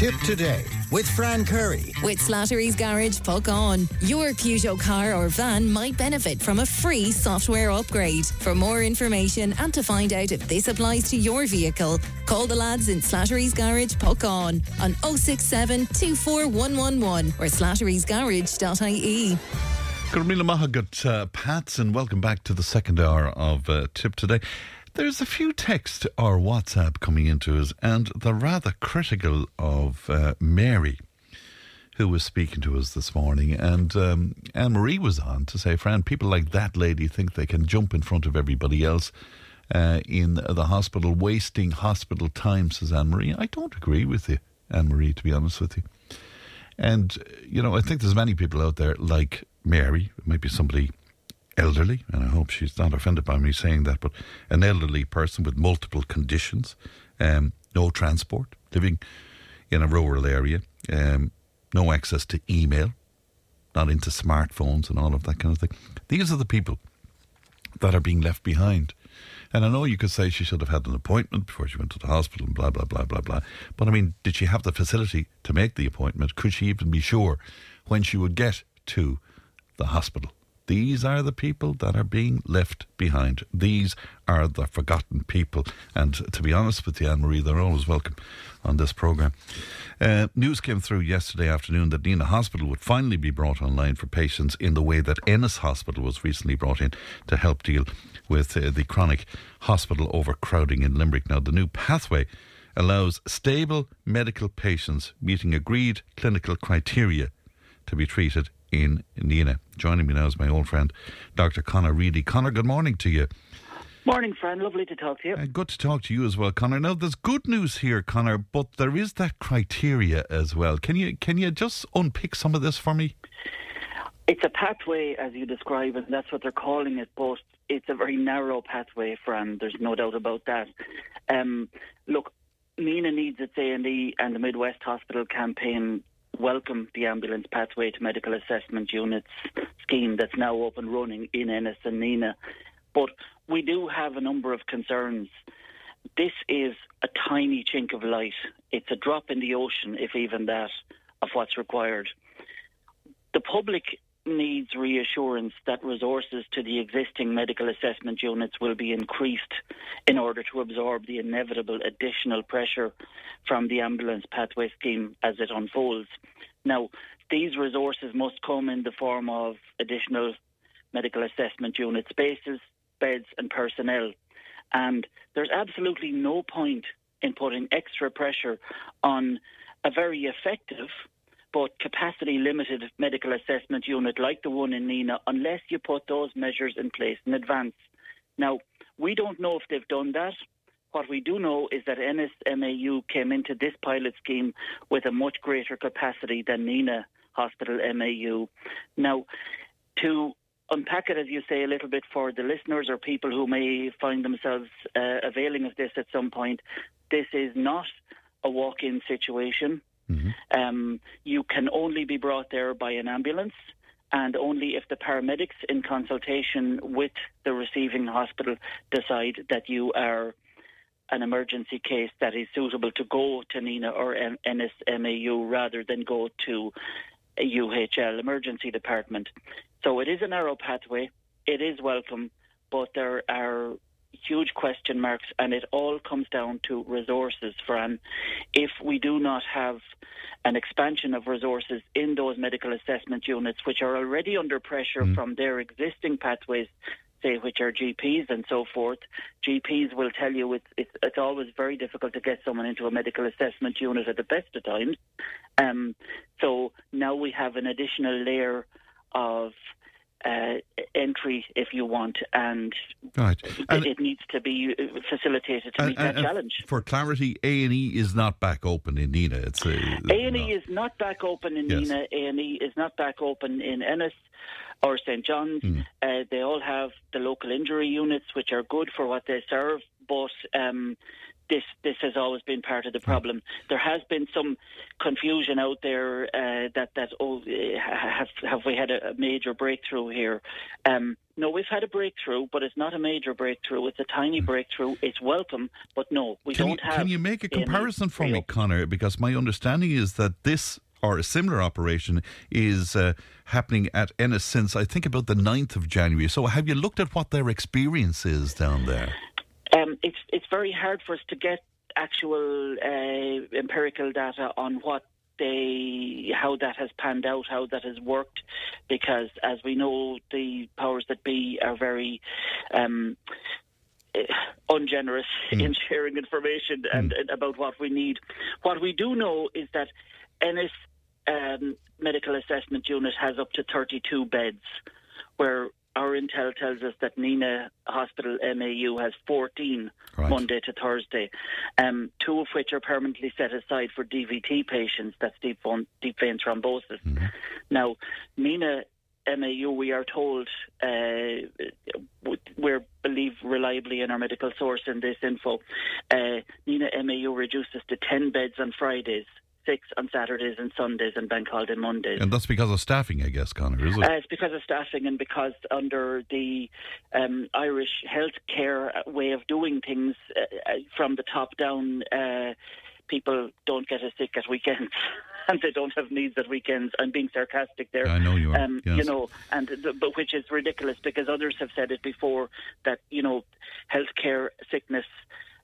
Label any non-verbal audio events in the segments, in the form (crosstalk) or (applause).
Tipp Today with Fran Curry. With Slattery's Garage, Puckane. Your Peugeot car or van might benefit from a free software upgrade. For more information and to find out if this applies to your vehicle, call the lads in Slattery's Garage, Puckane, on 067 24111 or slatterysgarage.ie. Gurmila Mahagut, uh, Pats, and welcome back to the second hour of uh, Tipp Today. There's a few texts or WhatsApp coming into us, and they're rather critical of uh, Mary, who was speaking to us this morning. And um, Anne Marie was on to say, Fran, people like that lady think they can jump in front of everybody else uh, in the hospital, wasting hospital time, says Anne Marie. I don't agree with you, Anne Marie, to be honest with you. And, you know, I think there's many people out there like Mary, it might be somebody elderly, and I hope she's not offended by me saying that, but an elderly person with multiple conditions, um, no transport, living in a rural area, um, no access to email, not into smartphones and all of that kind of thing. These are the people that are being left behind. And I know you could say she should have had an appointment before she went to the hospital and blah, blah, blah, blah, blah. But I mean, did she have the facility to make the appointment? Could she even be sure when she would get to the hospital? These are the people that are being left behind. These are the forgotten people. And to be honest with you, Anne Marie, they're always welcome on this programme. Uh, news came through yesterday afternoon that Nenagh Hospital would finally be brought online for patients in the way that Ennis Hospital was recently brought in to help deal with uh, the chronic hospital overcrowding in Limerick. Now, the new pathway allows stable medical patients meeting agreed clinical criteria to be treated in Nenagh. Joining me now is my old friend, Dr. Connor Reidy. Conor, good morning to you. Morning, friend. Lovely to talk to you. Uh, good to talk to you as well, Connor. Now, there's good news here, Connor, but there is that criteria as well. Can you can you just unpick some of this for me? It's a pathway, as you describe it, and that's what they're calling it. But it's a very narrow pathway, Fran. There's no doubt about that. Um, look, Nenagh needs its A and E, and the Midwest Hospital campaign welcome the ambulance pathway to medical assessment units scheme that's now up and running in Ennis and Nenagh. But we do have a number of concerns. This is a tiny chink of light. It's a drop in the ocean, if even that, of what's required. The public needs reassurance that resources to the existing medical assessment units will be increased in order to absorb the inevitable additional pressure from the ambulance pathway scheme as it unfolds. Now, these resources must come in the form of additional medical assessment unit spaces, beds, and personnel. And there's absolutely no point in putting extra pressure on a very effective but capacity limited medical assessment unit like the one in Nenagh unless you put those measures in place in advance. Now, we don't know if they've done that. What we do know is that Ennis MAU came into this pilot scheme with a much greater capacity than Nenagh Hospital MAU. Now, to unpack it, as you say, a little bit for the listeners or people who may find themselves uh, availing of this at some point, this is not a walk in situation. Mm-hmm. Um, you can only be brought there by an ambulance, and only if the paramedics, in consultation with the receiving hospital, decide that you are an emergency case that is suitable to go to Nenagh or Ennis MAU rather than go to a UHL emergency department. So it is a narrow pathway. It is welcome, but there are huge question marks, and it all comes down to resources, Fran. If we do not have an expansion of resources in those medical assessment units, which are already under pressure mm. from their existing pathways, say, which are GPs and so forth, GPs will tell you it's, it's, it's always very difficult to get someone into a medical assessment unit at the best of times. Um, so now we have an additional layer of uh, entry, if you want, and, right. and it, it, needs to be uh, facilitated to and, meet that challenge. For clarity, A and E is not back open in Nenagh. It's uh, A and E is not back open in yes. Nenagh. A and E is not back open in Ennis or St John's. Mm. Uh, they all have the local injury units, which are good for what they serve, but um, this this has always been part of the problem. There has been some confusion out there uh, that that oh have have we had a, major breakthrough here? Um, No, we've had a breakthrough, but it's not a major breakthrough. It's a tiny breakthrough. It's welcome, but no, we Can don't you, have. can you make a comparison for me, Connor? Because my understanding is that this or a similar operation is uh, happening at Ennis since I think about the 9th of January. So have you looked at what their experience is down there? Um, it's it's very hard for us to get actual uh, empirical data on what they how that has panned out, how that has worked, because as we know, the powers that be are very. Um, eh, ungenerous in sharing information and, and about what we need. What we do know is that Ennis um, Medical Assessment Unit has up to 32 beds, where our intel tells us that Nenagh Hospital MAU has 14 Right. Monday to Thursday, um, two of which are permanently set aside for DVT patients, that's deep, vein, deep vein thrombosis. Now, Nenagh MAU, we are told, uh, we believe reliably in our medical source in this info, uh, Nenagh MAU reduces to 10 beds on Fridays, six on Saturdays and Sundays, and bank holiday Mondays. And that's because of staffing, I guess, Connor, is it? Uh, it's because of staffing and because under the um, Irish healthcare way of doing things uh, uh, from the top down, uh, people don't get as sick at weekends. (laughs) And they don't have needs at weekends. I'm being sarcastic there. I know you are, Um, yes. You know, and the, but which is ridiculous because others have said it before that you know, healthcare sickness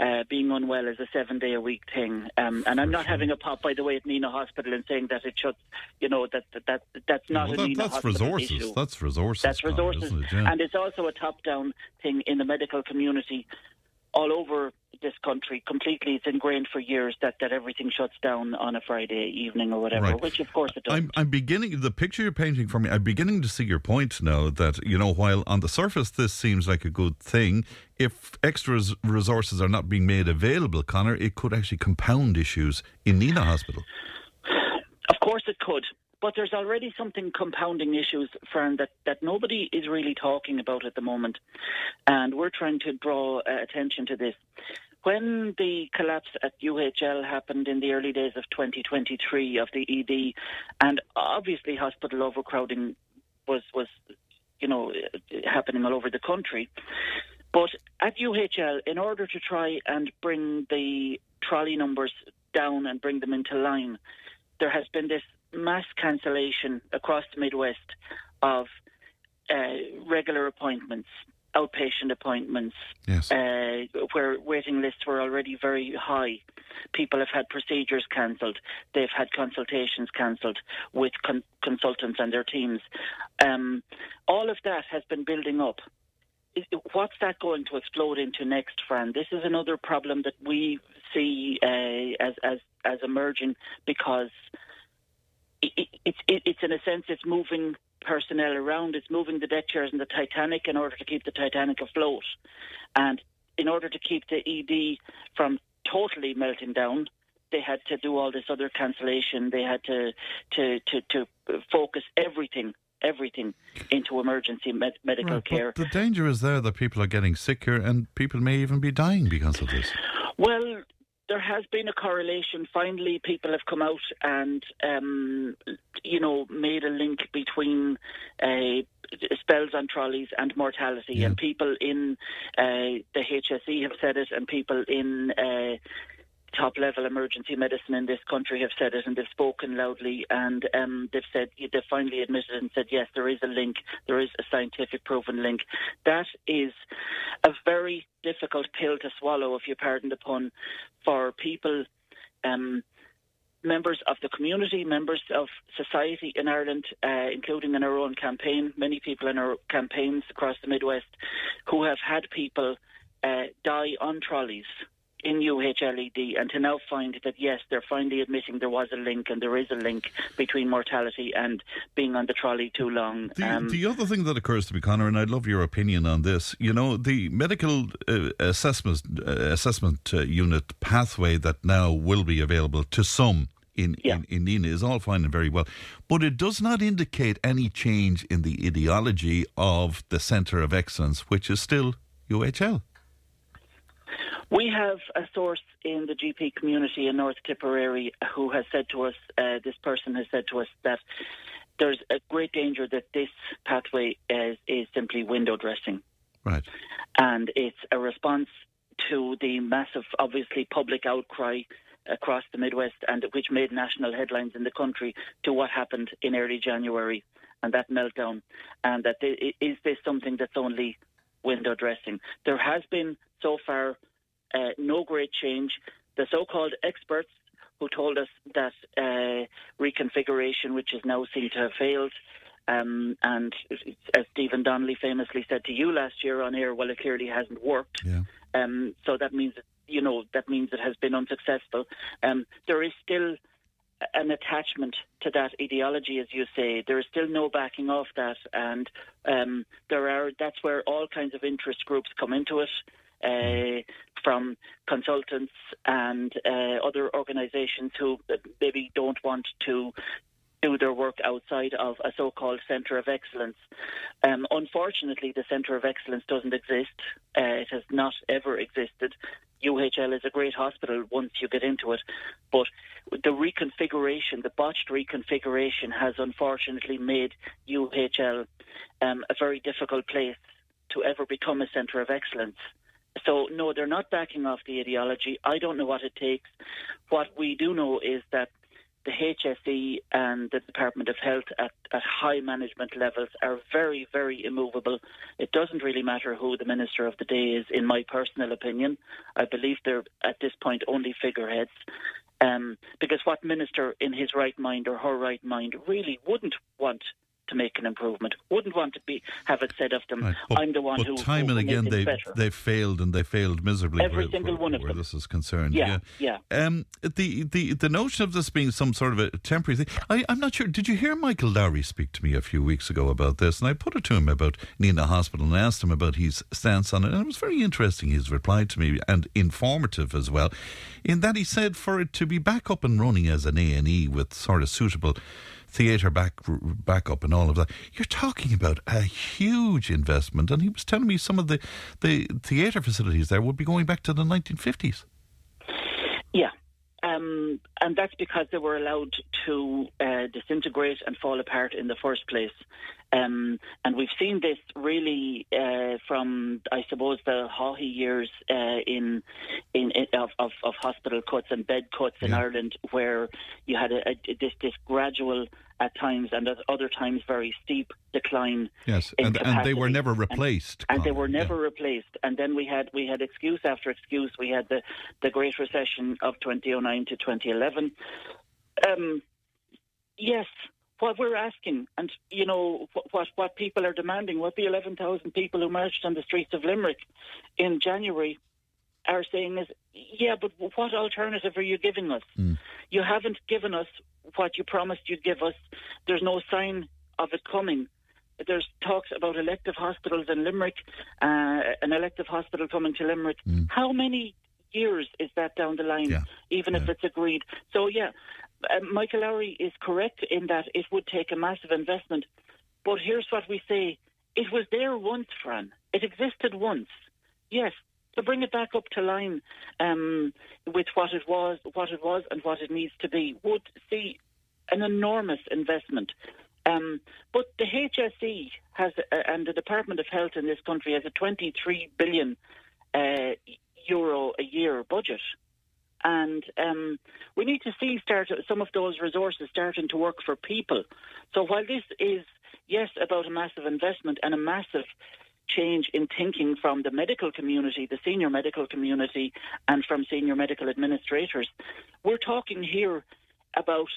uh, being unwell is a seven day a week thing. Um, and I'm not having a pop, by the way, at Nenagh Hospital and saying that it should, you know, that that, that that's not Well, a that- Nenagh that's Hospital resources. issue. That's resources. That's resources, isn't it? Yeah. and it's also a top-down thing in the medical community all over this country. Completely, it's ingrained for years that, that everything shuts down on a Friday evening or whatever, Right. which of course it does. I'm, I'm beginning the picture you're painting for me. I'm beginning to see your point now. That you know, while on the surface this seems like a good thing, if extra resources are not being made available, Connor, it could actually compound issues in Nenagh Hospital. Of course it could. But there's already something compounding issues, Fran, that, that nobody is really talking about at the moment. And we're trying to draw uh, attention to this. When the collapse at UHL happened in the early days of 2023 of the ED, and obviously hospital overcrowding was, was you know, happening all over the country. But at UHL, in order to try and bring the trolley numbers down and bring them into line, there has been this mass cancellation across the Midwest of uh, regular appointments, outpatient appointments, Yes. uh, where waiting lists were already very high. People have had procedures cancelled. They've had consultations cancelled with con- consultants and their teams. Um, all of that has been building up. What's that going to explode into next, Fran? This is another problem that we see uh, as as as emerging because it, it's in a sense it's moving personnel around. It's moving the deck chairs in the Titanic in order to keep the Titanic afloat, and in order to keep the ED from totally melting down. They had to do all this other cancellation. They had to to to, to focus everything everything into emergency med- medical Right, care. The danger is there that people are getting sicker and people may even be dying because of this. Well, there has been a correlation. Finally, people have come out and, um, you know, made a link between uh, spells on trolleys and mortality. Yeah. And people in uh, the HSE have said it, and people in uh, top level emergency medicine in this country have said it and they've spoken loudly and um, they've said they've finally admitted and said yes there is a link. There is a scientific proven link. That is a very difficult pill to swallow if you pardon the pun for people um, members of the community, members of society in Ireland, uh, including in our own campaign, many people in our campaigns across the Midwest who have had people uh, die on trolleys in UHLED and to now find that yes, they're finally admitting there was a link and there is a link between mortality and being on the trolley too long. The, Um, the other thing that occurs to me, Connor, and I'd love your opinion on this. You know, the medical uh, assessment uh, assessment uh, unit pathway that now will be available to some in, Yeah. in in Nenagh is all fine and very well, but it does not indicate any change in the ideology of the Centre of Excellence, which is still UHL. We have a source in the GP community in North Tipperary who has said to us, uh, this person has said to us that there's a great danger that this pathway is, is simply window dressing. Right. And it's a response to the massive, obviously, public outcry across the Midwest and which made national headlines in the country to what happened in early January and that meltdown. And that that is this something that's only window dressing? There has been so far uh, no great change. The so-called experts who told us that uh, reconfiguration, which is now seen to have failed, um, and as Stephen Donnelly famously said to you last year on air, well, it clearly hasn't worked. Yeah. Um, so that means, you know, that means it has been unsuccessful. Um, there is still an attachment to that ideology, as you say. There is still no backing off that, and um, there are. That's where all kinds of interest groups come into it. Uh, from consultants and uh, other organisations who maybe don't want to do their work outside of a so-called centre of excellence. Um, unfortunately, the centre of excellence doesn't exist. Uh, it has not ever existed. UHL is a great hospital once you get into it, but the reconfiguration, the botched reconfiguration, has unfortunately made UHL um, a very difficult place to ever become a centre of excellence. So, no, they're not backing off the ideology. I don't know what it takes. What we do know is that the HSE and the Department of Health at, at high management levels are very, very immovable. It doesn't really matter who the Minister of the Day is, in my personal opinion. I believe they're at this point only figureheads. Um, because what minister in his right mind or her right mind really wouldn't want to make an improvement. Wouldn't want to be have it said of them. Right. But, I'm the one who. time who, and again they they failed and they failed miserably. Every where, single where, one of where them. this is concerned. Yeah, yeah. yeah. Um, the the the notion of this being some sort of a temporary thing. I, I'm not sure. Did you hear Michael Lowry speak to me a few weeks ago about this? And I put it to him about Nenagh Hospital and asked him about his stance on it. And it was very interesting. His reply to me and informative as well, in that he said for it to be back up and running as an A and E with sort of suitable theatre back backup and all of that. You're talking about a huge investment, and he was telling me some of the the theatre facilities there would be going back to the 1950s. Yeah. Um, and that's because they were allowed to uh, disintegrate and fall apart in the first place. Um, and we've seen this really uh, from, I suppose, the Haughey years uh, in, in, in of, of, of, hospital cuts and bed cuts in Ireland, where you had a, a, this this gradual, at times, and at other times very steep decline. Yes, and, and they were never replaced. And, and they were never yeah. replaced. And then we had we had excuse after excuse. We had the the Great Recession of 2009 to 2011. Um, yes, what we're asking, and you know what what people are demanding, what the 11,000 people who marched on the streets of Limerick in January are saying is, yeah, but what alternative are you giving us? Mm. You haven't given us what you promised you'd give us. There's no sign of it coming. There's talks about elective hospitals in Limerick, uh, an elective hospital coming to Limerick. Mm. How many years is that down the line, yeah. even yeah. if it's agreed? So, yeah, uh, Michael Lowry is correct in that it would take a massive investment. But here's what we say it was there once, Fran. It existed once. Yes, to bring it back up to line um, with what it was, what it was, and what it needs to be would see an enormous investment. Um, but the HSE has, uh, and the Department of Health in this country has a 23 billion uh, euro a year budget. And um, we need to see start some of those resources starting to work for people. So while this is yes about a massive investment and a massive change in thinking from the medical community, the senior medical community, and from senior medical administrators, we're talking here about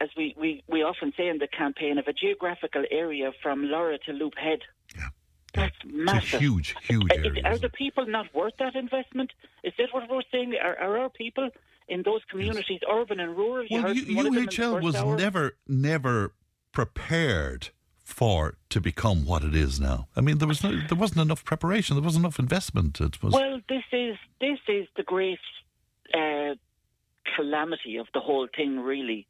as we, we, we often say in the campaign, of a geographical area from Lorrha to Loop Head. Yeah. That's massive. huge, huge. Area, are the people not worth that investment? Is that what we're saying? Are, are our people in those communities, yes. urban and rural? Well, UHL was hour? never, never prepared for to become what it is now. I mean, there was no, there wasn't enough preparation. There wasn't enough investment. It was. Well, this is this is the great uh, calamity of the whole thing, really.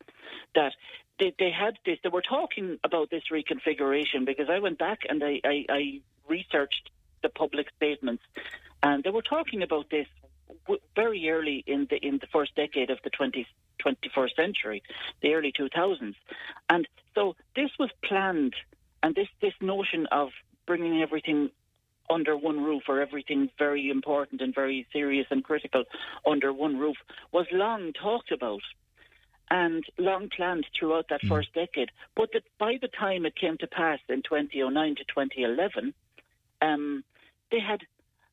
That they, they had this, they were talking about this reconfiguration because I went back and I, I, I researched the public statements, and they were talking about this very early in the in the first decade of the 20th 21st century, the early 2000s. And so this was planned, and this, this notion of bringing everything under one roof or everything very important and very serious and critical under one roof was long talked about and long planned throughout that mm. first decade. But that by the time it came to pass in 2009 to 2011, um, they had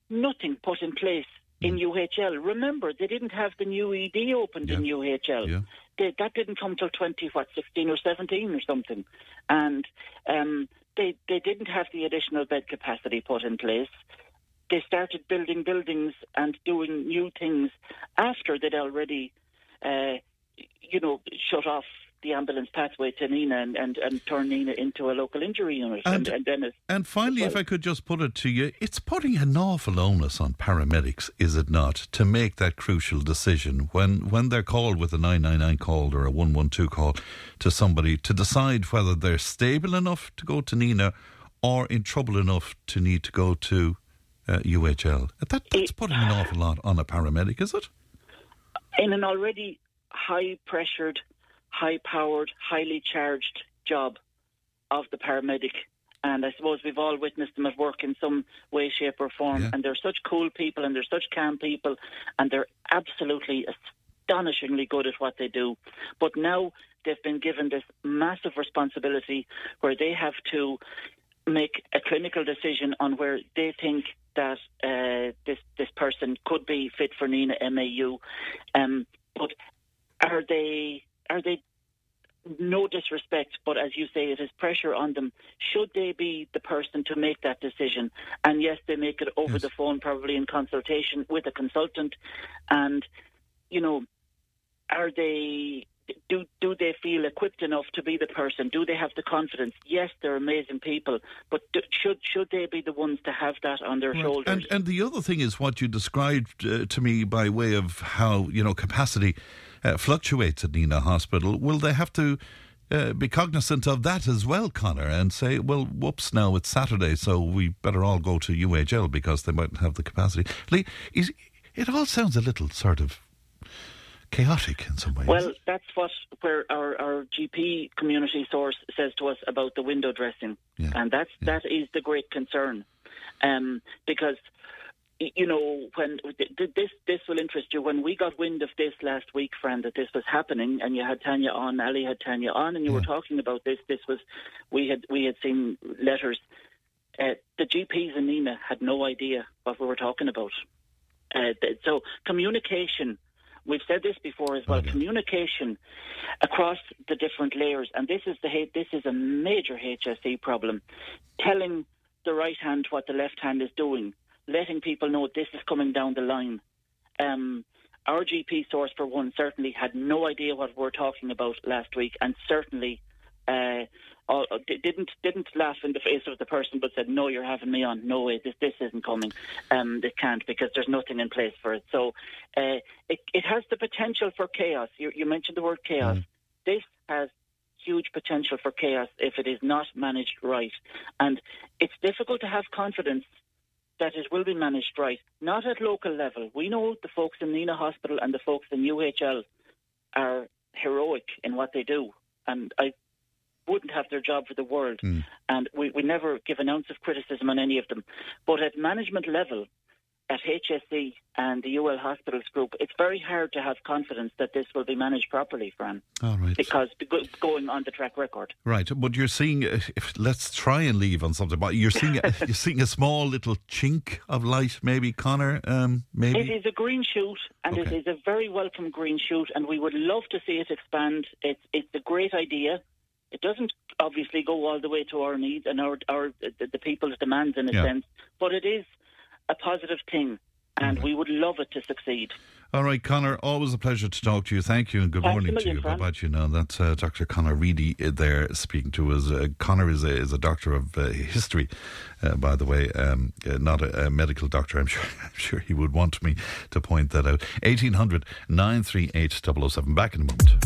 nothing put in place in mm. UHL. Remember, they didn't have the new ED opened yeah. in UHL. Yeah. They, that didn't come till 20, what, 16 or 17 or something. And um, they, they didn't have the additional bed capacity put in place. They started building buildings and doing new things after they'd already, uh, you know, shut off the ambulance pathway to Nenagh and, and, and turn Nenagh into a local injury unit. And, and, and, and finally, well. if I could just put it to you, it's putting an awful onus on paramedics, is it not, to make that crucial decision when, when they're called with a 999 call or a 112 call to somebody to decide whether they're stable enough to go to Nenagh or in trouble enough to need to go to uh, UHL. That, that's putting an awful lot on a paramedic, is it? In an already high pressured high powered, highly charged job of the paramedic. And I suppose we've all witnessed them at work in some way, shape, or form. Yeah. And they're such cool people and they're such calm people and they're absolutely astonishingly good at what they do. But now they've been given this massive responsibility where they have to make a clinical decision on where they think that uh, this this person could be fit for Nenagh MAU. Um, but are they are they no disrespect, but as you say, it is pressure on them. Should they be the person to make that decision? And yes, they make it over yes. the phone, probably in consultation with a consultant. And, you know, are they. Do do they feel equipped enough to be the person? Do they have the confidence? Yes, they're amazing people, but do, should should they be the ones to have that on their right. shoulders? And and the other thing is what you described uh, to me by way of how you know capacity uh, fluctuates at Nenagh Hospital, will they have to uh, be cognizant of that as well, Connor, and say, well, whoops, now it's Saturday, so we better all go to UHL because they mightn't have the capacity. Lee, is, it all sounds a little sort of chaotic in some ways. Well, that's what where our, our GP community source says to us about the window dressing, yeah. and that's yeah. that is the great concern, um, because you know, when this this will interest you. When we got wind of this last week, friend, that this was happening, and you had Tanya on, Ali had Tanya on, and you yeah. were talking about this. This was we had we had seen letters. Uh, the GPs in Nenagh had no idea what we were talking about. Uh, so communication. We've said this before as well. Okay. Communication across the different layers, and this is the this is a major HSE problem. Telling the right hand what the left hand is doing letting people know this is coming down the line. Um, our GP source, for one, certainly had no idea what we're talking about last week, and certainly uh, all, didn't didn't laugh in the face of the person, but said, "No, you're having me on. No way, this this isn't coming. Um, this can't because there's nothing in place for it." So uh, it it has the potential for chaos. You, you mentioned the word chaos. Mm. This has huge potential for chaos if it is not managed right, and it's difficult to have confidence that it will be managed right, not at local level. We know the folks in Nenagh Hospital and the folks in UHL are heroic in what they do, and I wouldn't have their job for the world. Mm. And we, we never give an ounce of criticism on any of them. But at management level, at HSE and the UL Hospitals Group, it's very hard to have confidence that this will be managed properly, Fran. All right. Because going on the track record. Right, but you're seeing. Uh, if, let's try and leave on something. But you're seeing (laughs) you're seeing a small little chink of light, maybe, Connor. Um, maybe it is a green shoot, and okay. it is a very welcome green shoot, and we would love to see it expand. It's it's a great idea. It doesn't obviously go all the way to our needs and our our the, the people's demands in a yeah. sense, but it is a positive thing, and we would love it to succeed. All right, Connor, always a pleasure to talk to you. Thank you and good Thanks morning to you. How about you now? That's uh, Dr. Connor Reidy uh, there speaking to us. Uh, Connor is a, is a doctor of uh, history, uh, by the way, um, uh, not a, a, medical doctor. I'm (laughs) sure, I'm sure he would want me to point that out. 1800 938 007. Back in a moment.